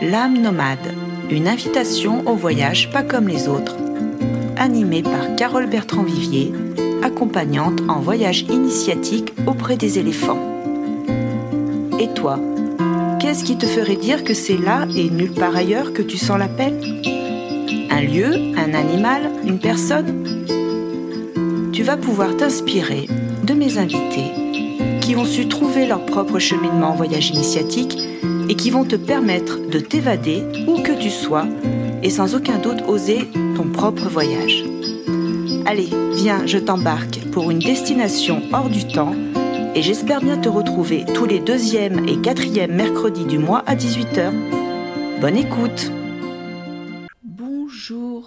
L'âme nomade, une invitation au voyage pas comme les autres. Animée par Carole Bertrand-Vivier, accompagnante en voyage initiatique auprès des éléphants. Et toi, qu'est-ce qui te ferait dire que c'est là et nulle part ailleurs que tu sens l'appel? Un lieu, un animal, une personne? Tu vas pouvoir t'inspirer de mes invités qui ont su trouver leur propre cheminement en voyage initiatique et qui vont te permettre de t'évader où que tu sois et sans aucun doute oser ton propre voyage. Allez, viens, je t'embarque pour une destination hors du temps et j'espère bien te retrouver tous les deuxièmes et quatrièmes mercredis du mois à 18h. Bonne écoute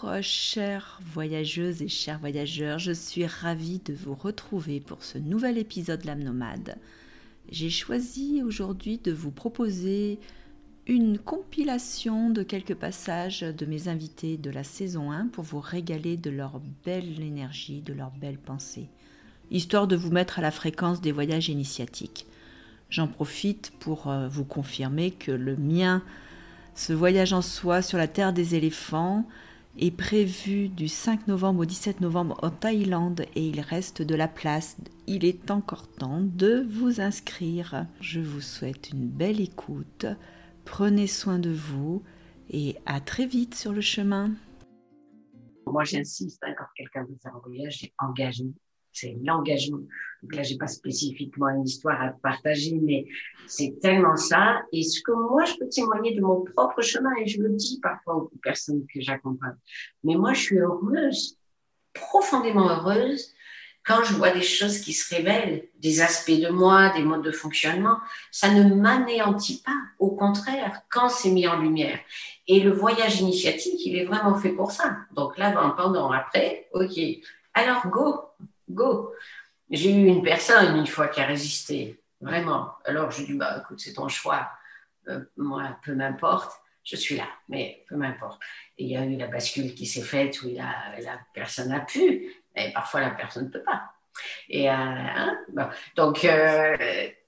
Bonjour chères voyageuses et chers voyageurs, je suis ravie de vous retrouver pour ce nouvel épisode L'âme nomade. J'ai choisi aujourd'hui de vous proposer une compilation de quelques passages de mes invités de la saison 1 pour vous régaler de leur belle énergie, de leur belle pensée, histoire de vous mettre à la fréquence des voyages initiatiques. J'en profite pour euh, vous confirmer que le mien, ce voyage en soi sur la terre des éléphants, est prévu du 5 novembre au 17 novembre en Thaïlande et il reste de la place. Il est encore temps de vous inscrire. Je vous souhaite une belle écoute. Prenez soin de vous et à très vite sur le chemin. Moi, j'insiste, hein, quand quelqu'un veut faire un voyage, j'ai engagé c'est l'engagement. Donc là, j'ai pas spécifiquement une histoire à partager, mais c'est tellement ça. Et ce que moi, je peux témoigner de mon propre chemin, et je le dis parfois aux personnes que j'accompagne. Mais moi, je suis heureuse, profondément heureuse, quand je vois des choses qui se révèlent, des aspects de moi, des modes de fonctionnement, ça ne m'anéantit pas. Au contraire, quand c'est mis en lumière. Et le voyage initiatique, il est vraiment fait pour ça. Donc là, pendant, après, ok. Alors, go, go. J'ai eu une personne une fois qui a résisté, vraiment. Alors je dis, bah écoute, c'est ton choix. Euh, moi, peu m'importe, je suis là, mais peu m'importe. Et il y a eu la bascule qui s'est faite où la, la personne a pu, mais parfois la personne ne peut pas. Et euh, hein, donc, euh,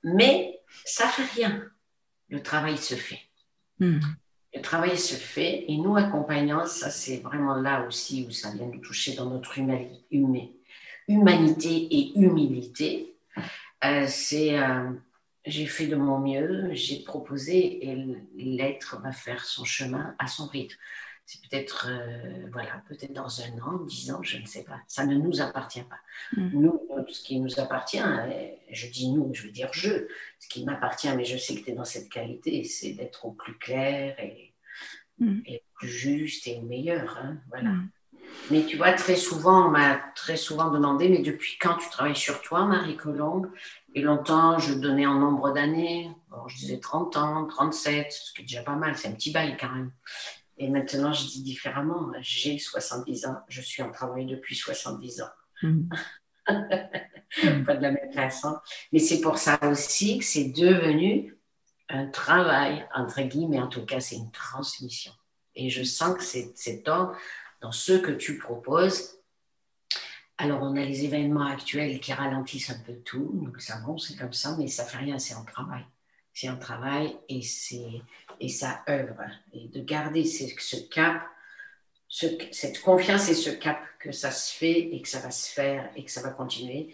mais ça fait rien. Le travail se fait. Hmm. Le travail se fait et nous accompagnants, ça c'est vraiment là aussi où ça vient nous toucher dans notre humanité humanité et humilité. Euh, c'est euh, j'ai fait de mon mieux, j'ai proposé et l'être va faire son chemin à son rythme. C'est peut-être euh, voilà, peut-être dans un an, dix ans, je ne sais pas. Ça ne nous appartient pas. Mm. Nous, ce qui nous appartient, je dis nous, je veux dire je, ce qui m'appartient, mais je sais que tu es dans cette qualité, c'est d'être au plus clair et, mm. et plus juste et meilleur. Hein, voilà. Mm. Mais tu vois, très souvent, on m'a très souvent demandé, mais depuis quand tu travailles sur toi, Marie Colombe? Et longtemps, je donnais en nombre d'années. je disais 30 ans, 37, ce qui est déjà pas mal, c'est un petit bail quand même. Et maintenant, je dis différemment. J'ai 70 ans, je suis en travail depuis 70 ans. Mmh. pas de la même façon. Mais c'est pour ça aussi que c'est devenu un travail, entre guillemets, en tout cas, c'est une transmission. Et je sens que c'est temps dans ce que tu proposes. Alors, on a les événements actuels qui ralentissent un peu tout. Nous le savons, c'est comme ça, mais ça fait rien, c'est un travail. C'est un travail et, et ça œuvre. Et de garder ce cap, cette confiance et ce cap que ça se fait et que ça va se faire et que ça va continuer.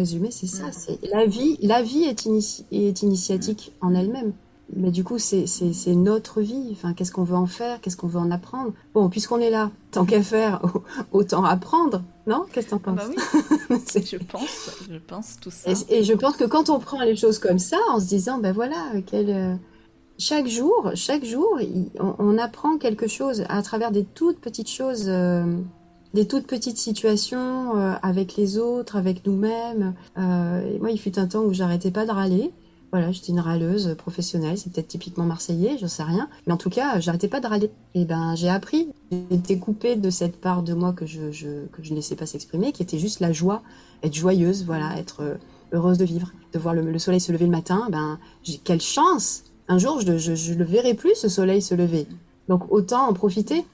Résumé, c'est ça. C'est la vie. La vie est, est initiatique en elle-même. Mais du coup, c'est notre vie. Enfin, qu'est-ce qu'on veut en faire? Qu'est-ce qu'on veut en apprendre? Bon, puisqu'on est là, tant qu'à faire, autant apprendre, non? Qu'est-ce que t'en ah penses? bah Je pense, je pense tout ça. Et, je pense que quand on prend les choses comme ça, en se disant, ben voilà, quel, euh, chaque jour, chaque jour, on, apprend quelque chose à travers des toutes petites choses. Euh, des toutes petites situations euh, avec les autres, avec nous-mêmes. Euh, moi, il fut un temps où j'arrêtais pas de râler. Voilà, j'étais une râleuse professionnelle, c'est peut-être typiquement marseillais, je sais rien. Mais en tout cas, j'arrêtais pas de râler. Et ben, j'ai appris. Été coupée de cette part de moi que je, je, que je ne laissais pas s'exprimer, qui était juste la joie, être joyeuse, voilà, être euh, heureuse de vivre, de voir le, le soleil se lever le matin. Ben, j'ai quelle chance un jour, je, je, le verrai plus, ce soleil se lever. Donc autant en profiter.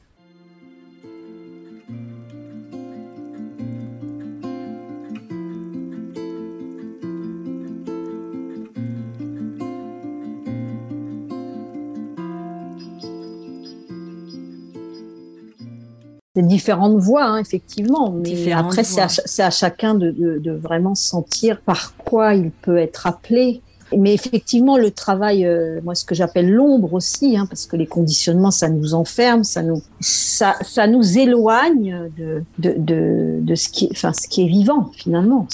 Différentes voies, hein, effectivement. Mais après, c'est à, chacun de, vraiment sentir par quoi il peut être appelé. Mais effectivement, le travail, euh, moi, ce que j'appelle l'ombre aussi, hein, parce que les conditionnements, ça nous enferme, ça nous, ça, ça nous éloigne de, de, de, ce qui, enfin, ce qui est vivant finalement.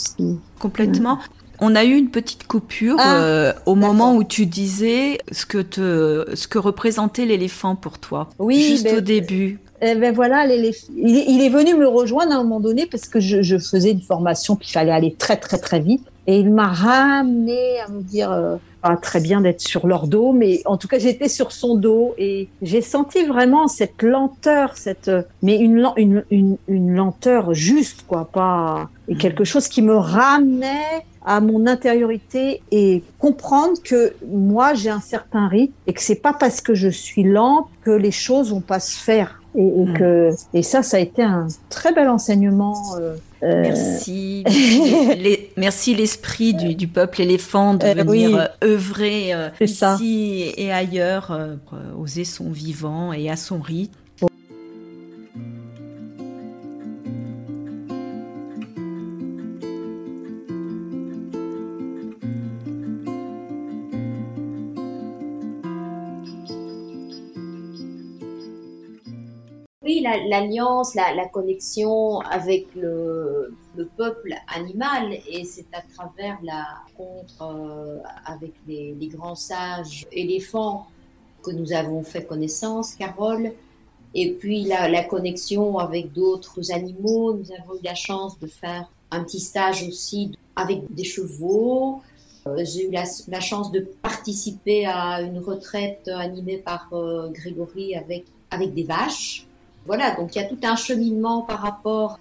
Complètement. On a eu une petite coupure ah, euh, au moment où tu disais ce que te, ce que représentait l'éléphant pour toi. Oui, juste ben, au début. Eh ben voilà, il, est venu me rejoindre à un moment donné parce que je, faisais une formation puis fallait aller très très très vite. Et il m'a ramené à me dire euh, pas très bien d'être sur leur dos, mais en tout cas j'étais sur son dos et j'ai senti vraiment cette lenteur, cette mais une, une, une, une lenteur juste quoi, pas et quelque chose qui me ramenait à mon intériorité et comprendre que moi j'ai un certain rythme et que c'est pas parce que je suis lente que les choses vont pas se faire et, hmm. que, et ça, ça a été un très bel enseignement. Euh, euh merci. merci l'esprit du, du, peuple éléphant de euh, venir œuvrer ici et ailleurs, oser son vivant et à son rythme. L'alliance, la, connexion avec le, peuple animal et c'est à travers la rencontre euh, avec les, grands sages éléphants que nous avons fait connaissance, Carole. Et puis la, connexion avec d'autres animaux. Nous avons eu la chance de faire un petit stage aussi avec des chevaux. Euh, j'ai eu la, chance de participer à une retraite animée par euh, Grégory avec, avec des vaches. Voilà, donc il y a tout un cheminement par rapport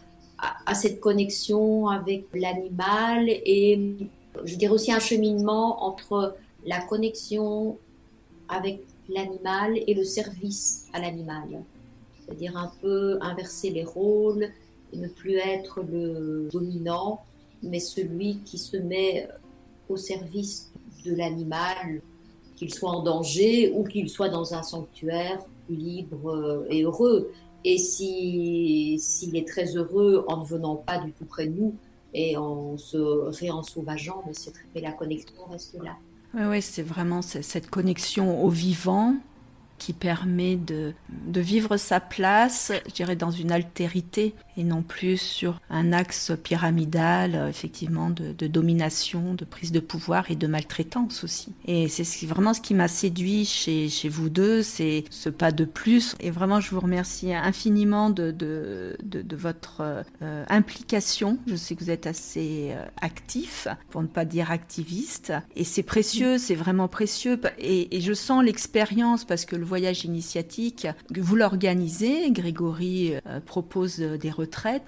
à, cette connexion avec l'animal et je dirais aussi un cheminement entre la connexion avec l'animal et le service à l'animal. C'est-à-dire un peu inverser les rôles et ne plus être le dominant, mais celui qui se met au service de l'animal, qu'il soit en danger ou qu'il soit dans un sanctuaire libre et heureux. Et s'il est très heureux en ne venant pas du tout près de nous et en se réensauvageant, mais la connexion reste là. Oui, ouais, c'est vraiment cette connexion au vivant qui permet de, de vivre sa place, je dirais, dans une altérité et non plus sur un axe pyramidal, euh, effectivement, de, domination, de prise de pouvoir et de maltraitance aussi. Et c'est vraiment ce qui m'a séduit chez, chez vous deux, c'est ce pas de plus. Et vraiment, je vous remercie infiniment de, de, votre euh, implication. Je sais que vous êtes assez euh, actif, pour ne pas dire activiste. Et c'est précieux, c'est vraiment précieux. Et, et je sens l'expérience parce que le voyage initiatique, vous l'organisez. Grégory propose des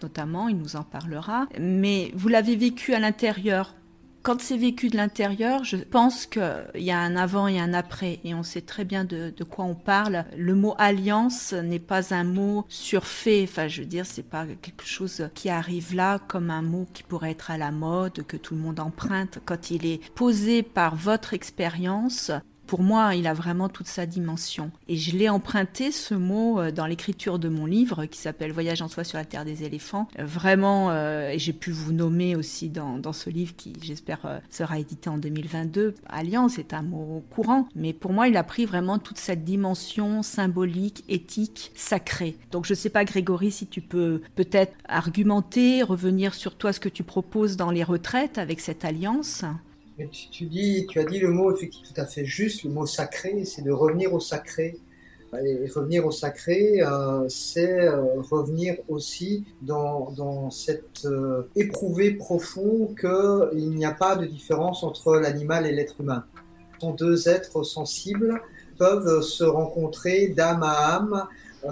notamment, il nous en parlera. Mais vous l'avez vécu à l'intérieur. Quand c'est vécu de l'intérieur, je pense qu'il y a un avant et un après, et on sait très bien de, quoi on parle. Le mot alliance n'est pas un mot surfait, enfin je veux dire, c'est pas quelque chose qui arrive là comme un mot qui pourrait être à la mode, que tout le monde emprunte. Quand il est posé par votre expérience, pour moi, il a vraiment toute sa dimension. Et je l'ai emprunté, ce mot, euh, dans l'écriture de mon livre qui s'appelle Voyage en soi sur la terre des éléphants. Euh, vraiment, euh, et j'ai pu vous nommer aussi dans, dans ce livre qui, j'espère, sera édité en 2022. Alliance est un mot courant, mais pour moi, il a pris vraiment toute cette dimension symbolique, éthique, sacrée. Donc je ne sais pas, Grégory, si tu peux peut-être argumenter, revenir sur toi, ce que tu proposes dans les retraites avec cette alliance tu, dis, tu as dit le mot effectivement tout à fait juste, le mot sacré, c'est de revenir au sacré. Et revenir au sacré, euh, c'est euh, revenir aussi dans, dans cet euh, éprouvé profond qu'il n'y a pas de différence entre l'animal et l'être humain. Sont deux êtres sensibles peuvent se rencontrer d'âme à âme,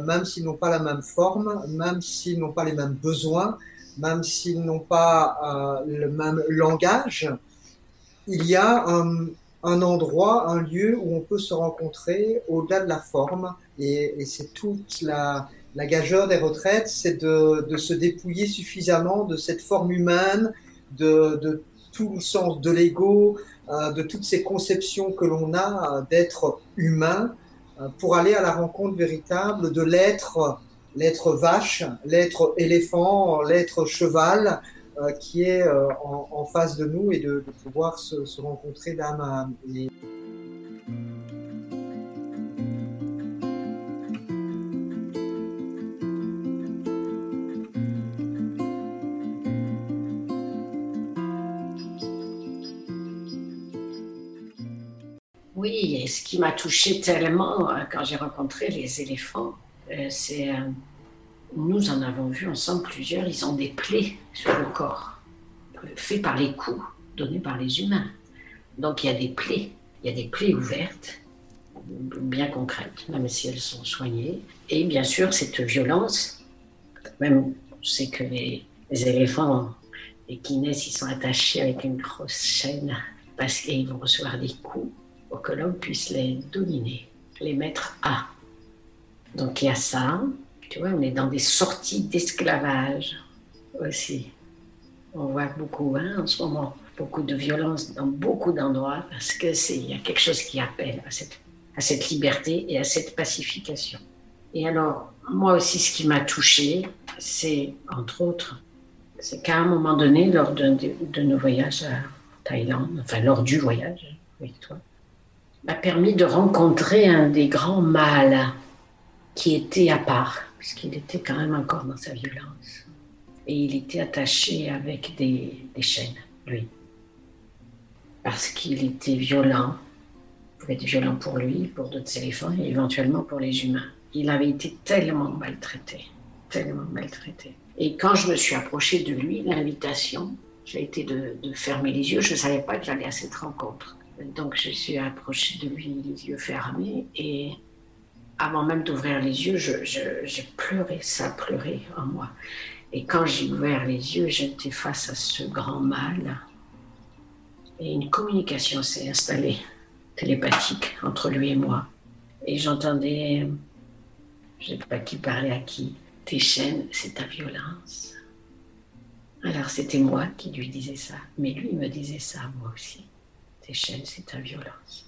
même s'ils n'ont pas la même forme, même s'ils n'ont pas les mêmes besoins, même s'ils n'ont pas le même langage il y a un endroit, un lieu où on peut se rencontrer au-delà de la forme. Et, c'est toute la, gageure des retraites, c'est de, se dépouiller suffisamment de cette forme humaine, de, de tout le sens de l'ego, euh, de toutes ces conceptions que l'on a euh, d'être humain, euh, pour aller à la rencontre véritable de l'être, l'être vache, l'être éléphant, l'être cheval, qui est en, face de nous et de, pouvoir se, rencontrer d'âme à âme. Oui, ce qui m'a touché tellement euh, quand j'ai rencontré les éléphants, euh, c'est. Nous en avons vu ensemble plusieurs, ils ont des plaies sur le corps, faites par les coups donnés par les humains. Donc il y a des plaies, il y a des plaies ouvertes, bien concrètes, même si elles sont soignées. Et bien sûr, cette violence, même c'est que les, les éléphants, les naissent, ils sont attachés avec une grosse chaîne parce qu'ils vont recevoir des coups pour que l'homme puisse les dominer, les mettre à. Donc il y a ça, tu vois, on est dans des sorties d'esclavage aussi. On voit beaucoup hein, en ce moment, beaucoup de violence dans beaucoup d'endroits parce que c'est il y a quelque chose qui appelle à cette, à cette liberté et à cette pacification. Et alors, moi aussi, ce qui m'a touché, c'est entre autres, c'est qu'à un moment donné, lors de, de, nos voyages à Thaïlande, enfin lors du voyage avec toi, m'a permis de rencontrer un des grands mâles qui était à part, puisqu'il était quand même encore dans sa violence. Et il était attaché avec des, chaînes, lui. Parce qu'il était violent, il pouvait être violent pour lui, pour d'autres éléphants et éventuellement pour les humains. Il avait été tellement maltraité, tellement maltraité. Et quand je me suis approchée de lui, l'invitation, j'ai été de, de fermer les yeux. Je ne savais pas que j'allais à cette rencontre. Donc je suis approchée de lui les yeux fermés et avant même d'ouvrir les yeux, je, je, pleurais, ça pleurait en moi. Et quand j'ai ouvert les yeux, j'étais face à ce grand mal et une communication s'est installée, télépathique, entre lui et moi. Et j'entendais, je ne sais pas qui parlait à qui, tes chaînes, c'est ta violence. Alors c'était moi qui lui disais ça, mais lui me disait ça moi aussi tes chaînes, c'est ta violence.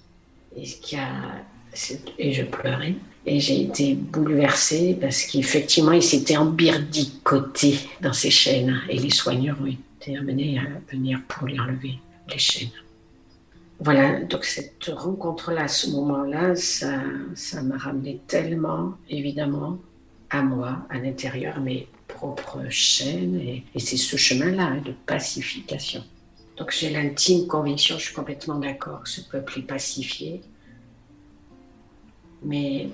Et, ce qui a, et je pleurais. Et j'ai été bouleversée parce qu'effectivement, il s'était embirdicoté dans ses chaînes. Et les soigneurs ont été amenés à venir pour lui enlever les chaînes. Voilà, donc cette rencontre-là, ce moment-là, ça, ça m'a ramené tellement, évidemment, à moi, à l'intérieur, mes propres chaînes. Et, et c'est ce chemin-là hein, de pacification. Donc j'ai l'intime conviction, je suis complètement d'accord, ce peuple est pacifié. Mais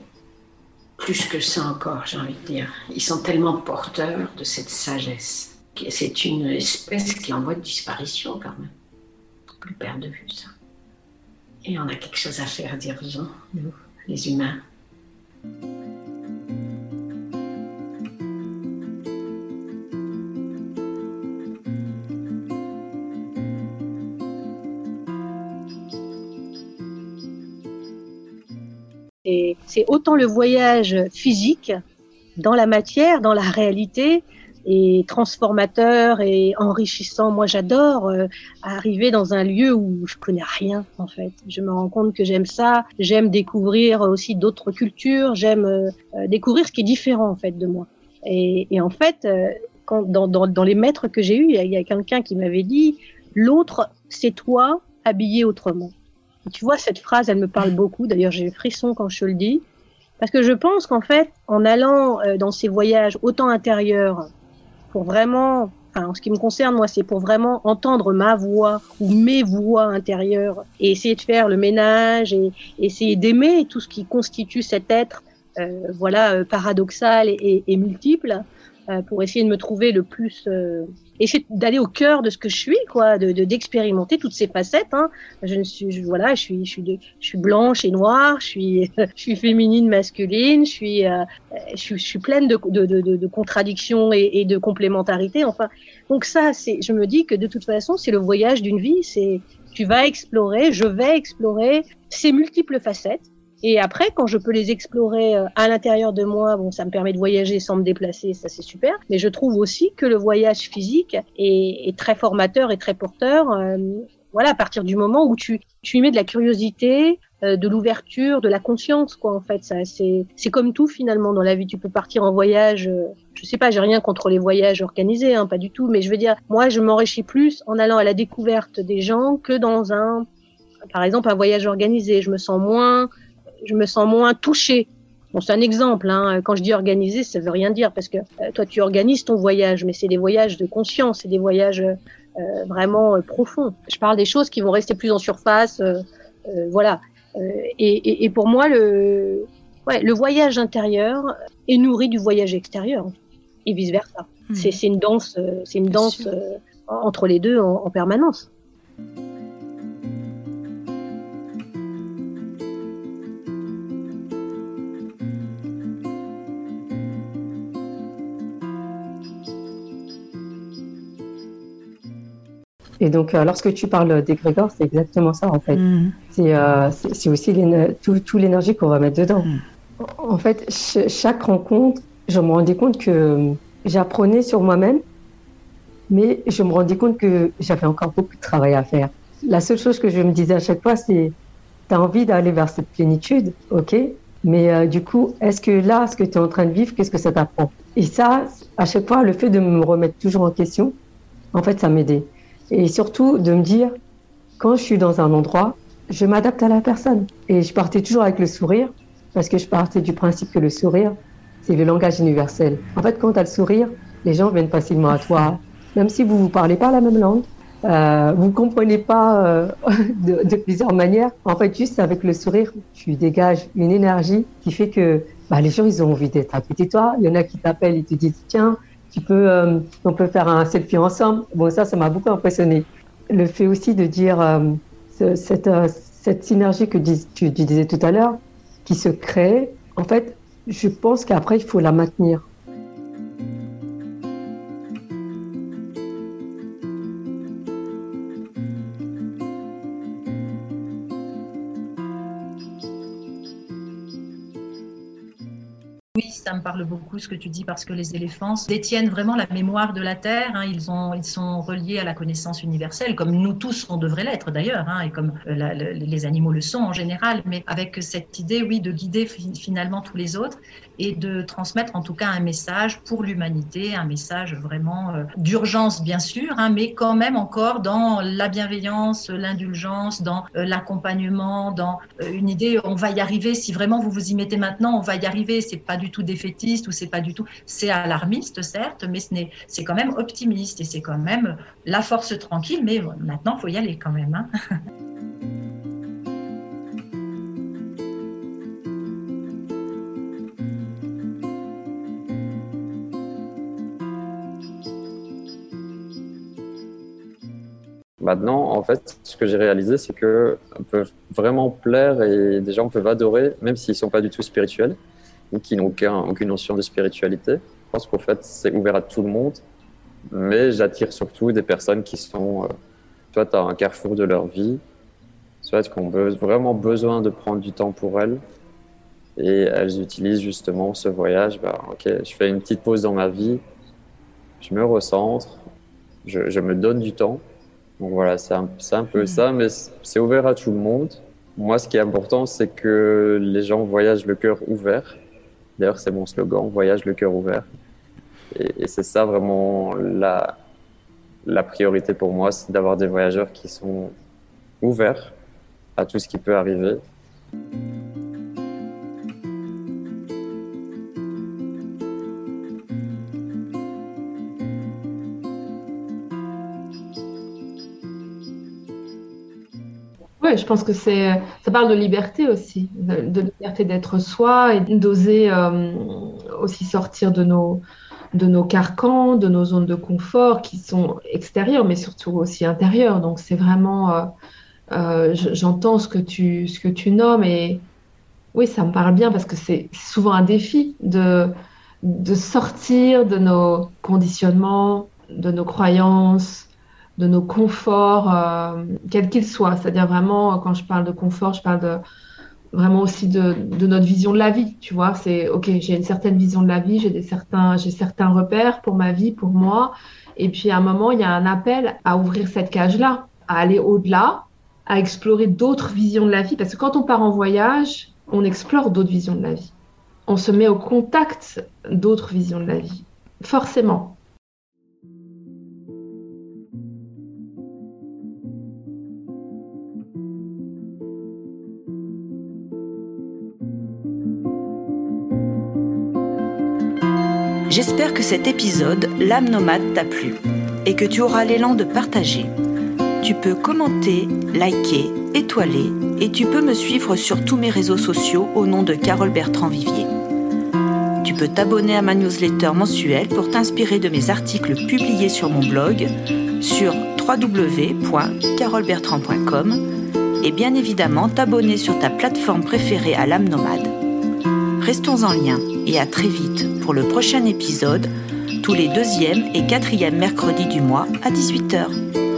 plus que ça encore, j'ai envie de dire, ils sont tellement porteurs de cette sagesse. C'est une espèce qui est en voie de disparition quand même. On peut perdre de vue ça. Et on a quelque chose à faire d'urgent, nous, les humains. C'est autant le voyage physique dans la matière, dans la réalité, et transformateur et enrichissant. Moi, j'adore euh, arriver dans un lieu où je connais rien, en fait. Je me rends compte que j'aime ça. J'aime découvrir aussi d'autres cultures. J'aime euh, euh, découvrir ce qui est différent, en fait, de moi. Et, en fait, quand, dans, les maîtres que j'ai eus, il y a quelqu'un qui m'avait dit, l'autre, c'est toi habillé autrement. Tu vois, cette phrase, elle me parle beaucoup. D'ailleurs, j'ai le frisson quand je le dis. Parce que je pense qu'en fait, en allant euh, dans ces voyages autant intérieurs, pour vraiment, enfin, en ce qui me concerne, moi, c'est pour vraiment entendre ma voix ou mes voix intérieures et essayer de faire le ménage et essayer d'aimer tout ce qui constitue cet être, euh, voilà, euh, paradoxal et, et multiple, euh, pour essayer de me trouver le plus euh, essayer d'aller au cœur de ce que je suis quoi de d'expérimenter toutes ces facettes hein. je ne suis voilà je suis je suis de, je suis blanche et noire je suis je suis féminine masculine je suis euh, je, je suis pleine de de, de, de contradictions et, et, de complémentarité enfin donc ça c'est je me dis que de toute façon c'est le voyage d'une vie c'est tu vas explorer, je vais explorer ces multiples facettes. Et après, quand je peux les explorer euh, à l'intérieur de moi, bon, ça me permet de voyager sans me déplacer, ça c'est super. Mais je trouve aussi que le voyage physique est, très formateur et très porteur. Euh, voilà, à partir du moment où tu, tu y mets de la curiosité, euh, de l'ouverture, de la conscience, quoi. En fait, ça, c'est, c'est comme tout finalement dans la vie. Tu peux partir en voyage. Euh, je sais pas, j'ai rien contre les voyages organisés, hein, pas du tout. Mais je veux dire, moi, je m'enrichis plus en allant à la découverte des gens que dans un, par exemple, un voyage organisé. Je me sens moins, je me sens moins touchée. Bon, c'est un exemple. Hein. Quand je dis organisé, ça veut rien dire parce que euh, toi, tu organises ton voyage, mais c'est des voyages de conscience, c'est des voyages euh, vraiment euh, profonds. Je parle des choses qui vont rester plus en surface. voilà. Et, et, pour moi, le, ouais, le voyage intérieur est nourri du voyage extérieur et vice versa. Hmm. C'est une danse, c'est une danse entre les deux en, en permanence. Et donc, euh, lorsque tu parles d'égrégore, c'est exactement ça, en fait. Mm. Euh, c'est aussi tout, tout l'énergie qu'on va mettre dedans. Mm. En fait, chaque rencontre, je me rendais compte que j'apprenais sur moi-même, mais je me rendais compte que j'avais encore beaucoup de travail à faire. La seule chose que je me disais à chaque fois, c'est tu as envie d'aller vers cette plénitude, ok, mais euh, du coup, est-ce que là, ce que tu es en train de vivre, qu'est-ce que ça t'apprend? Et ça, à chaque fois, le fait de me remettre toujours en question, en fait, ça m'aidait. Et surtout de me dire, quand je suis dans un endroit, je m'adapte à la personne. Et je partais toujours avec le sourire, parce que je partais du principe que le sourire, c'est le langage universel. En fait, quand tu as le sourire, les gens viennent facilement à toi, même si vous ne vous parlez pas la même langue, euh, vous ne comprenez pas euh, de, de, plusieurs manières. En fait, juste avec le sourire, tu dégages une énergie qui fait que bah, les gens, ils ont envie d'être à côté de toi. Il y en a qui t'appellent et te disent, tiens, tu peux, euh, on peut faire un selfie ensemble. Bon, ça, ça m'a beaucoup impressionné. Le fait aussi de dire euh, cette, euh, cette synergie que tu, tu disais tout à l'heure, qui se crée, en fait, je pense qu'après, il faut la maintenir. Ça me parle beaucoup ce que tu dis parce que les éléphants détiennent vraiment la mémoire de la Terre. Hein. Ils, ont, ils sont reliés à la connaissance universelle, comme nous tous on devrait l'être d'ailleurs, hein, et comme euh, les animaux le sont en général, mais avec cette idée, oui, de guider finalement tous les autres et de transmettre en tout cas un message pour l'humanité, un message vraiment euh, d'urgence bien sûr, hein, mais quand même encore dans la bienveillance, l'indulgence, dans euh, l'accompagnement, dans une idée, on va y arriver. Si vraiment vous vous y mettez maintenant, on va y arriver. C'est pas du tout défaitiste ou c'est pas du tout, c'est alarmiste certes, mais c'est quand même optimiste et c'est quand même la force tranquille. Mais maintenant, faut y aller quand même. Hein. Maintenant, en fait, ce que j'ai réalisé, c'est que peuvent vraiment plaire et des gens peuvent adorer, même s'ils sont pas du tout spirituels ou qui n'ont aucun, aucune notion de spiritualité. Je pense qu'en fait, c'est ouvert à tout le monde, mais j'attire surtout des personnes qui sont, euh, soit à un carrefour de leur vie, soit qui ont vraiment besoin de prendre du temps pour elles, et elles utilisent justement ce voyage. Bah, ok, je fais une petite pause dans ma vie, je me recentre, je, je me donne du temps donc voilà, c'est un, un, peu ça, mais c'est ouvert à tout le monde. Moi, ce qui est important, c'est que les gens voyagent le cœur ouvert. D'ailleurs, c'est mon slogan, voyage le cœur ouvert. Et, c'est ça vraiment la, la priorité pour moi, c'est d'avoir des voyageurs qui sont ouverts à tout ce qui peut arriver. Je pense que c'est, ça parle de liberté aussi, de, de liberté d'être soi et d'oser euh, aussi sortir de nos, de nos carcans, de nos zones de confort qui sont extérieures, mais surtout aussi intérieures. Donc c'est vraiment, euh, euh, j'entends ce que tu, ce que tu nommes et oui, ça me parle bien parce que c'est souvent un défi de, de sortir de nos conditionnements, de nos croyances, de nos conforts, euh, quels qu'ils soient. C'est-à-dire vraiment, quand je parle de confort, je parle vraiment aussi de, notre vision de la vie. Tu vois, c'est OK, j'ai une certaine vision de la vie, j'ai certains, certains repères pour ma vie, pour moi. Et puis à un moment, il y a un appel à ouvrir cette cage-là, à aller au-delà, à explorer d'autres visions de la vie. Parce que quand on part en voyage, on explore d'autres visions de la vie. On se met au contact d'autres visions de la vie. Forcément. J'espère que cet épisode, L'âme nomade, t'a plu et que tu auras l'élan de partager. Tu peux commenter, liker, étoiler et tu peux me suivre sur tous mes réseaux sociaux au nom de Carole Bertrand Vivier. Tu peux t'abonner à ma newsletter mensuelle pour t'inspirer de mes articles publiés sur mon blog sur www.carolebertrand.com et bien évidemment t'abonner sur ta plateforme préférée à l'âme nomade. Restons en lien et à très vite pour le prochain épisode, tous les deuxième et quatrième mercredis du mois à 18h.